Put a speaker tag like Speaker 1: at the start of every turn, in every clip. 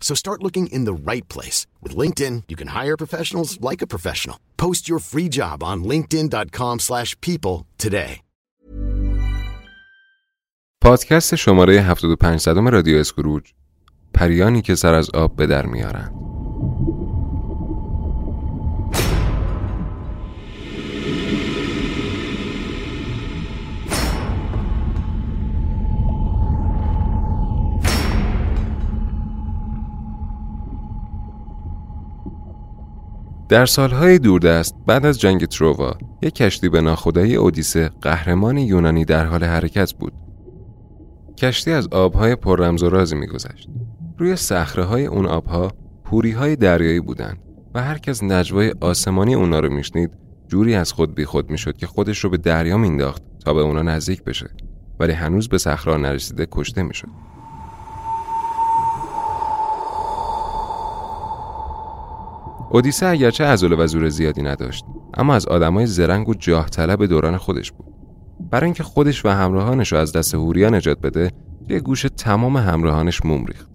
Speaker 1: So start looking in the right place. With LinkedIn, you can hire professionals like a professional. Post your free job on linkedin.com slash people today.
Speaker 2: پادکست شماره 75 صدم رادیو اسکروج پریانی که سر از آب به در میارن در سالهای دوردست بعد از جنگ ترووا یک کشتی به ناخدایی اودیسه قهرمان یونانی در حال حرکت بود. کشتی از آبهای پر رمز و رازی میگذشت. روی صخره های اون آبها پوری های دریایی بودند و هر کس نجوای آسمانی اونا رو میشنید جوری از خود بی خود می‌شد که خودش رو به دریا مینداخت تا به اونا نزدیک بشه ولی هنوز به صخره نرسیده کشته می‌شد. اودیسه اگرچه عضل و زور زیادی نداشت اما از آدمای زرنگ و جاه طلب دوران خودش بود. برای اینکه خودش و همراهانش رو از دست هوریا نجات بده یه گوش تمام همراهانش موم ریخت.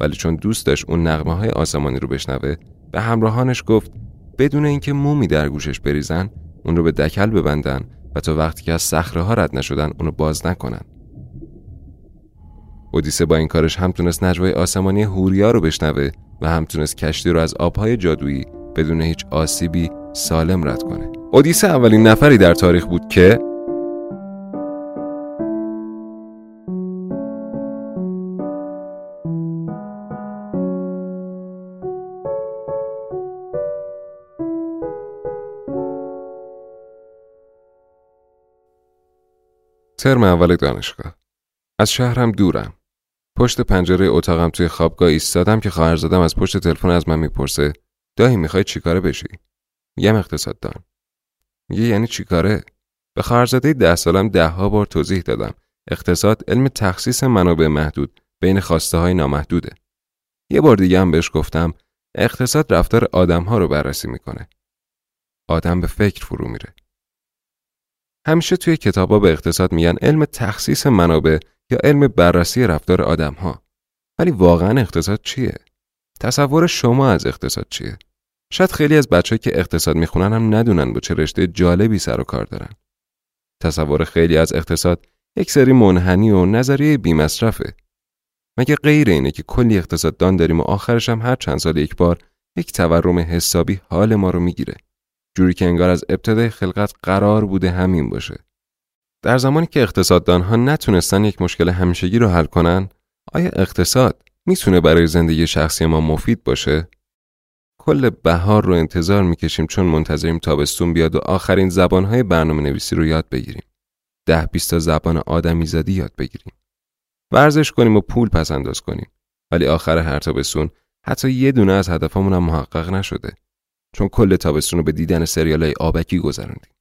Speaker 2: ولی چون دوست داشت اون نغمه های آسمانی رو بشنوه به همراهانش گفت بدون اینکه مومی در گوشش بریزن اون رو به دکل ببندن و تا وقتی که از صخره ها رد نشدن اونو باز نکنن. اودیسه با این کارش هم تونست نجوای آسمانی هوریا رو بشنوه و هم تونست کشتی رو از آبهای جادویی بدون هیچ آسیبی سالم رد کنه. اودیسه اولین نفری در تاریخ بود که ترم اول دانشگاه. از شهرم دورم. پشت پنجره اتاقم توی خوابگاه ایستادم که زدم از پشت تلفن از من می‌پرسه دایی می‌خوای چیکاره بشی؟ میگم اقتصاد دان میگه یعنی چیکاره به خواهرزاده ده سالم ده ها بار توضیح دادم. اقتصاد علم تخصیص منابع محدود بین خواسته های نامحدوده. یه بار دیگه هم بهش گفتم اقتصاد رفتار آدم ها رو بررسی می‌کنه. آدم به فکر فرو میره. همیشه توی کتابا به اقتصاد میگن علم تخصیص منابع یا علم بررسی رفتار آدم ها. ولی واقعا اقتصاد چیه؟ تصور شما از اقتصاد چیه؟ شاید خیلی از بچه که اقتصاد می‌خونن هم ندونن با چه رشته جالبی سر و کار دارن. تصور خیلی از اقتصاد یک سری منحنی و نظریه بیمصرفه. مگه غیر اینه که کلی اقتصاددان داریم و آخرش هم هر چند سال یک بار یک تورم حسابی حال ما رو می‌گیره. جوری که انگار از ابتدای خلقت قرار بوده همین باشه. در زمانی که اقتصاددانها نتونستن یک مشکل همیشگی رو حل کنن، آیا اقتصاد می‌تونه برای زندگی شخصی ما مفید باشه؟ کل بهار رو انتظار می‌کشیم چون منتظریم تابستون بیاد و آخرین زبانهای برنامه نویسی رو یاد بگیریم. ده بیست تا زبان آدمی زدی یاد بگیریم. ورزش کنیم و پول پس انداز کنیم. ولی آخر هر تابستون حتی یه دونه از هدفمون هم محقق نشده. چون کل تابستون رو به دیدن سریال های آبکی گذروندیم.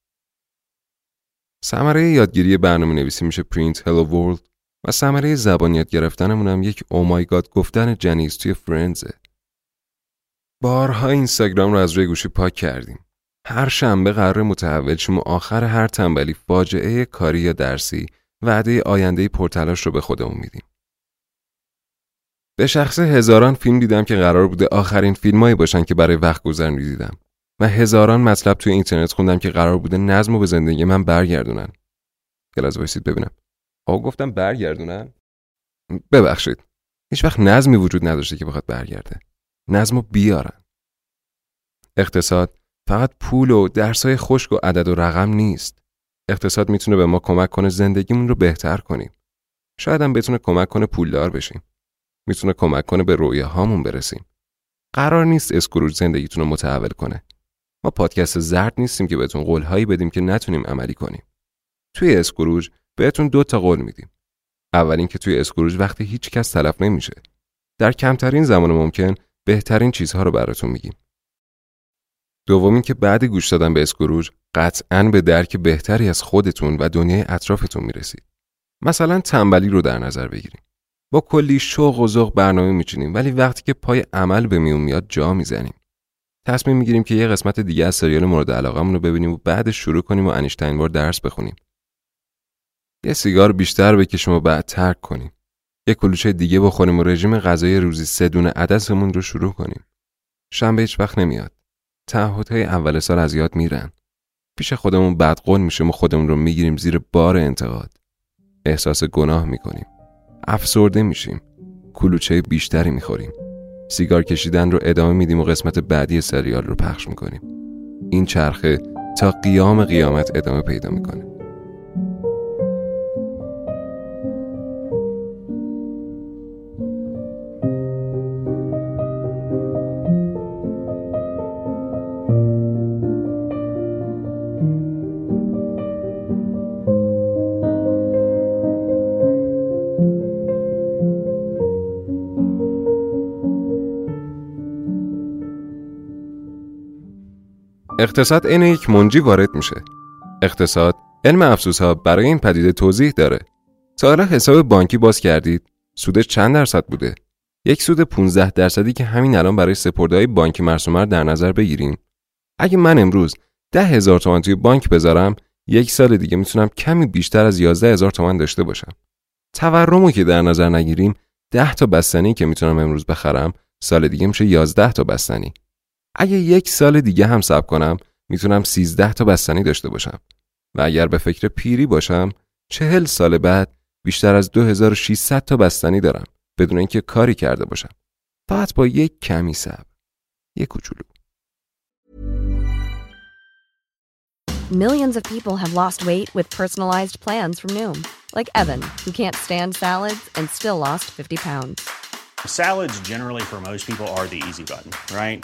Speaker 2: ثمره یادگیری برنامه نویسی میشه print hello world و ثمره زبان یاد گرفتنمون هم یک oh my god گفتن جنیس توی Friends ه. بارها اینستاگرام رو از روی گوشی پاک کردیم. هر شنبه قرار متحول شیم و آخر هر تنبلی فاجعه کاری یا درسی وعده آینده پرتلاش رو به خودمون میدیم. به شخص هزاران فیلم دیدم که قرار بوده آخرین فیلمایی باشن که برای وقت گذرانی دیدم و هزاران مطلب توی اینترنت خوندم که قرار بوده نظم و به زندگی من برگردونن. کلاس وایسید ببینم. آقا گفتم برگردونن؟ ببخشید. هیچ وقت نظمی وجود نداشته که بخواد برگرده. نظم و بیارن. اقتصاد فقط پول و درسای خشک و عدد و رقم نیست. اقتصاد می‌تونه به ما کمک کنه زندگیمون رو بهتر کنیم. شاید هم بتونه کمک کنه پولدار بشیم. می‌تونه کمک کنه به هامون برسیم. قرار نیست اسکروج زندگیتون رو متحول کنه. ما پادکست زرد نیستیم که بهتون قولهایی بدیم که نتونیم عملی کنیم. توی اسکروج بهتون دو تا قول میدیم. اول که توی اسکروج وقتی هیچ کس تلف نمیشه. در کمترین زمان ممکن بهترین چیزها رو براتون میگیم. دومین که بعد گوش دادن به اسکروج قطعا به درک بهتری از خودتون و دنیای اطرافتون می‌رسید. مثلا تنبلی رو در نظر بگیریم. با کلی شوق و ذوق برنامه میچینیم ولی وقتی که پای عمل به میون میاد جا می‌زنیم. تصمیم می‌گیریم که یه قسمت دیگه از سریال مورد علاقمون رو ببینیم و بعدش شروع کنیم و انیشتین بار درس بخونیم. یه سیگار بیشتر بکشیم و بعد ترک کنیم. یه کلوچه دیگه بخوریم و رژیم غذای روزی سه دونه عدسمون رو شروع کنیم. شنبه هیچ وقت نمیاد. تعهدهای اول سال از یاد میرن. پیش خودمون بدقول میشیم و خودمون رو می‌گیریم زیر بار انتقاد. احساس گناه می‌کنیم. افسرده میشیم. کلوچه بیشتری می‌خوریم. سیگار کشیدن رو ادامه میدیم و قسمت بعدی سریال رو پخش می‌کنیم. این چرخه تا قیام قیامت ادامه پیدا می‌کنه. اقتصاد عین یک منجی وارد میشه. اقتصاد علم افسوس ها برای این پدیده توضیح داره. تا حالا حساب بانکی باز کردید؟ سودش چند درصد بوده؟ یک سود 15 درصدی که همین الان برای های بانکی مرسومه در نظر بگیریم. اگه من امروز ده هزار تومن توی بانک بذارم یک سال دیگه می‌تونم کمی بیشتر از 11 هزار تومن داشته باشم. تورمو که در نظر نگیریم 10 تا بستنی که می‌تونم امروز بخرم سال دیگه میشه 11 تا بستنی. اگه یک سال دیگه هم صبر کنم می‌تونم 13 تا بستنی داشته باشم و اگر به فکر پیری باشم چهل سال بعد بیشتر از 2600 تا بستنی دارم بدون اینکه کاری کرده باشم فقط با یک کمی صبر یک کوچولو
Speaker 3: Millions of people have lost weight with personalized plans from Noom like Evan who can't stand salads and still lost 50 pounds
Speaker 4: Salads generally for most people are the easy button right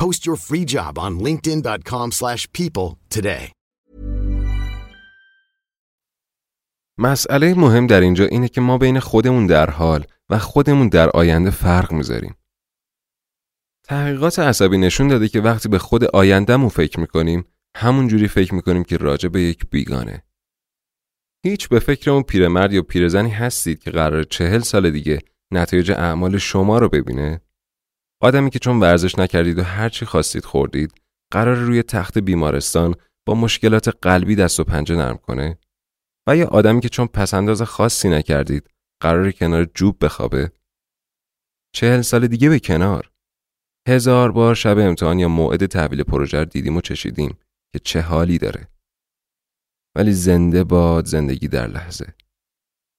Speaker 1: Post your free job on linkedin.com/people today.
Speaker 2: مسئله مهم در اینجا اینه که ما بین خودمون در حال و خودمون در آینده فرق می‌ذاریم. تحقیقات عصبی نشون داده که وقتی به خود آیندهمون فکر می‌کنیم همون جوری فکر می‌کنیم که راجع به یک بیگانه. هیچ به فکر اون پیرمرد یا پیرزنی هستید که قرار چهل سال دیگه نتایج اعمال شما رو ببینه؟ آدمی که چون ورزش نکردید و هرچی خواستید خوردید قرار روی تخت بیمارستان با مشکلات قلبی دست و پنجه نرم کنه؟ و یا آدمی که چون پسنداز خاصی نکردید قرار کنار جوب بخوابه؟ چهل سال دیگه به کنار. هزار بار شب امتحان یا موعد تحویل پروژه دیدیم و چشیدیم که چه حالی داره. ولی زنده باد زندگی در لحظه.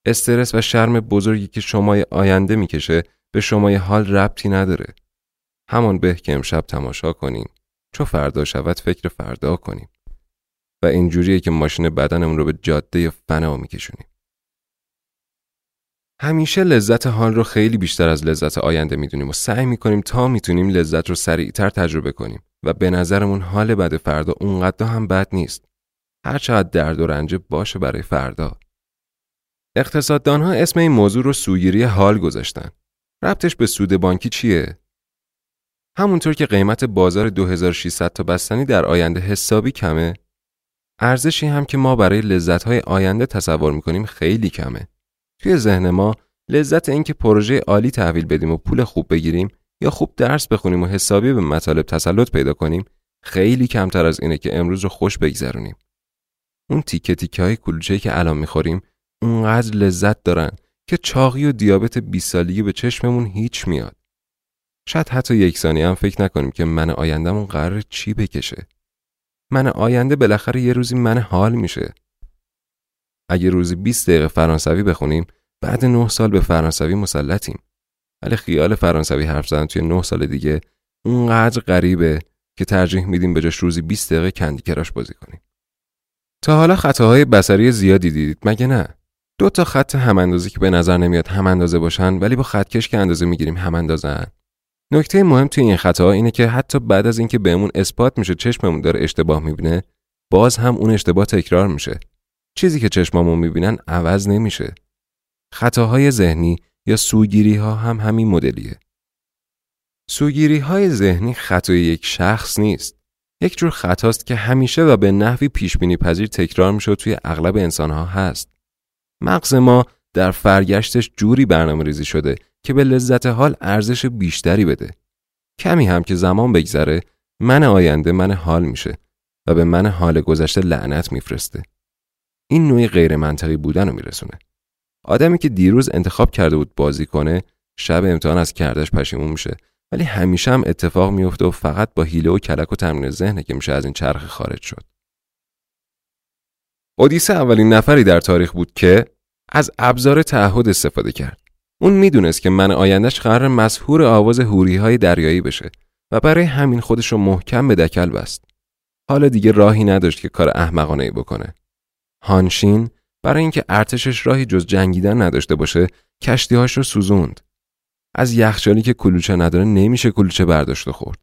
Speaker 2: استرس و شرم بزرگی که شمای آینده می‌کشه به شمای حال ربطی نداره. همان به که امشب تماشا کنیم چو فردا شود فکر فردا کنیم و اینجوریه که ماشین بدنمون رو به جاده فنا میکشونیم همیشه لذت حال رو خیلی بیشتر از لذت آینده می‌دونیم و سعی می‌کنیم تا می‌تونیم لذت رو سریعتر تجربه کنیم و به نظرمون حال بد فردا اونقدر هم بد نیست. هرچقدر درد و رنج باشه برای فردا. اقتصاددانها اسم این موضوع رو سوگیری حال گذاشتن. ربطش به سود بانکی چیه؟ همونطور که قیمت بازار 2600 تا بستنی در آینده حسابی کمه، ارزشی هم که ما برای لذت‌های آینده تصور می‌کنیم خیلی کمه. توی ذهن ما لذت اینکه پروژه عالی تحویل بدیم و پول خوب بگیریم یا خوب درس بخونیم و حسابی به مطالب تسلط پیدا کنیم خیلی کمتر از اینه که امروز رو خوش بگذرونیم. اون تیکه تیکه های کلوچه‌ای که الان می‌خوریم اونقدر لذت دارن که چاقی و دیابت 20 سالگی به چشممون هیچ میاد. شاید حتی یک ثانیه هم فکر نکنیم که من آیندهمون قرار چی بکشه. من آینده بالاخره یه روزی من حال میشه. اگه روزی 20 دقیقه فرانسوی بخونیم بعد 9 سال به فرانسوی مسلطیم. ولی خیال فرانسوی حرف زدن توی 9 سال دیگه اونقدر غریبه که ترجیح میدیم به جاش روزی 20 دقیقه کندی کراش بازی کنیم. تا حالا خطاهای بصری زیادی دیدید مگه نه؟ دو تا خط هم اندازه که به نظر نمیاد هم اندازه باشن ولی با خطکش که اندازه می‌گیریم هم اندازن. نکته مهم توی این خطاها اینه که حتی بعد از اینکه بهمون اثبات میشه چشممون داره اشتباه می‌بینه باز هم اون اشتباه تکرار میشه. چیزی که چشممون می‌بینن عوض نمیشه. خطاهای ذهنی یا سوگیری ها هم همین مدلیه. سوگیری های ذهنی خطای یک شخص نیست. یک جور خطاست که همیشه و به نحوی پیش بینی پذیر تکرار میشه توی اغلب انسان ها هست. مغز ما در فرگشتش جوری برنامه ریزی شده که به لذت حال ارزش بیشتری بده. کمی هم که زمان بگذره من آینده من حال میشه و به من حال گذشته لعنت میفرسته. این نوعی غیر منطقی بودن رو میرسونه. آدمی که دیروز انتخاب کرده بود بازی کنه شب امتحان از کردش پشیمون میشه ولی همیشه هم اتفاق میفته و فقط با حیله و کلک و تمرین ذهنه که میشه از این چرخ خارج شد. اودیسه اولین نفری در تاریخ بود که از ابزار تعهد استفاده کرد. اون می‌دونست که من آیندهش قرار مسهور آواز هوری های دریایی بشه و برای همین خودش رو محکم به دکل بست. حالا دیگه راهی نداشت که کار احمقانه ای بکنه. هانشین برای اینکه ارتشش راهی جز جنگیدن نداشته باشه کشتیهاش رو سوزوند از یخچالی که کلوچه نداره نمیشه کلوچه برداشت خورد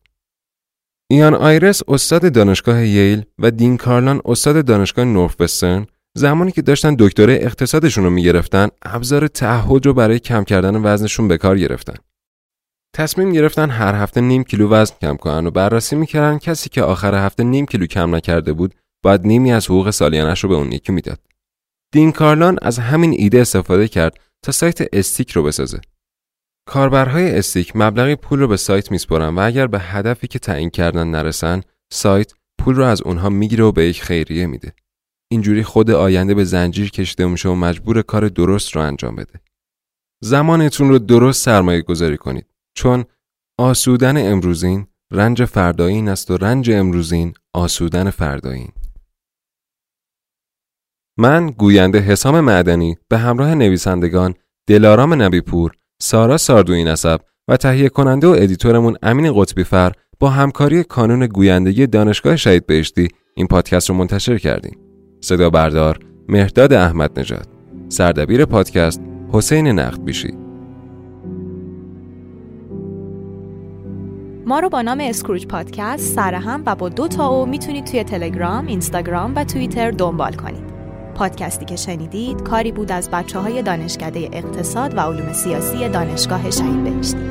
Speaker 2: ایان آیرس استاد دانشگاه ییل و دین کارلان استاد دانشگاه نورفسترن زمانی که داشتن دکتره اقتصادشون رو می‌گرفتن ابزار تعهد رو برای کم کردن وزنشون به کار گرفتن تصمیم گرفتن هر هفته نیم کیلو وزن کم کنن و بررسی می‌کردن کسی که آخر هفته نیم کیلو کم نکرده بود باید نیمی از حقوق سالیانش رو به اون یکی می‌داد دین کارلان از همین ایده استفاده کرد تا سایت استیک رو بسازه. کاربرهای استیک مبلغی پول رو به سایت میسپرن و اگر به هدفی که تعیین کردن نرسن، سایت پول رو از اونها می‌گیره و به یک خیریه میده. اینجوری خود آینده به زنجیر کشیده میشه و مجبور کار درست رو انجام بده. زمانتون رو درست سرمایه گذاری کنید چون آسودن امروزین رنج فردایین است و رنج امروزین آسودن فردایین. من گوینده حسام معدنی به همراه نویسندگان دلارام نبیپور، سارا ساردوی نسب و تهیه کننده و ادیتورمون امین قطبی فر با همکاری کانون گویندگی دانشگاه شهید بهشتی این پادکست رو منتشر کردیم. صدا بردار مهرداد احمد نژاد سردبیر پادکست حسین نقد بیشی
Speaker 5: ما رو با نام اسکروج پادکست سرهم و با دو تا O می‌تونید توی تلگرام، اینستاگرام و توییتر دنبال کنید. پادکستی که شنیدید کاری بود از بچه های دانشکده اقتصاد و علوم سیاسی دانشگاه شهید بهشتی.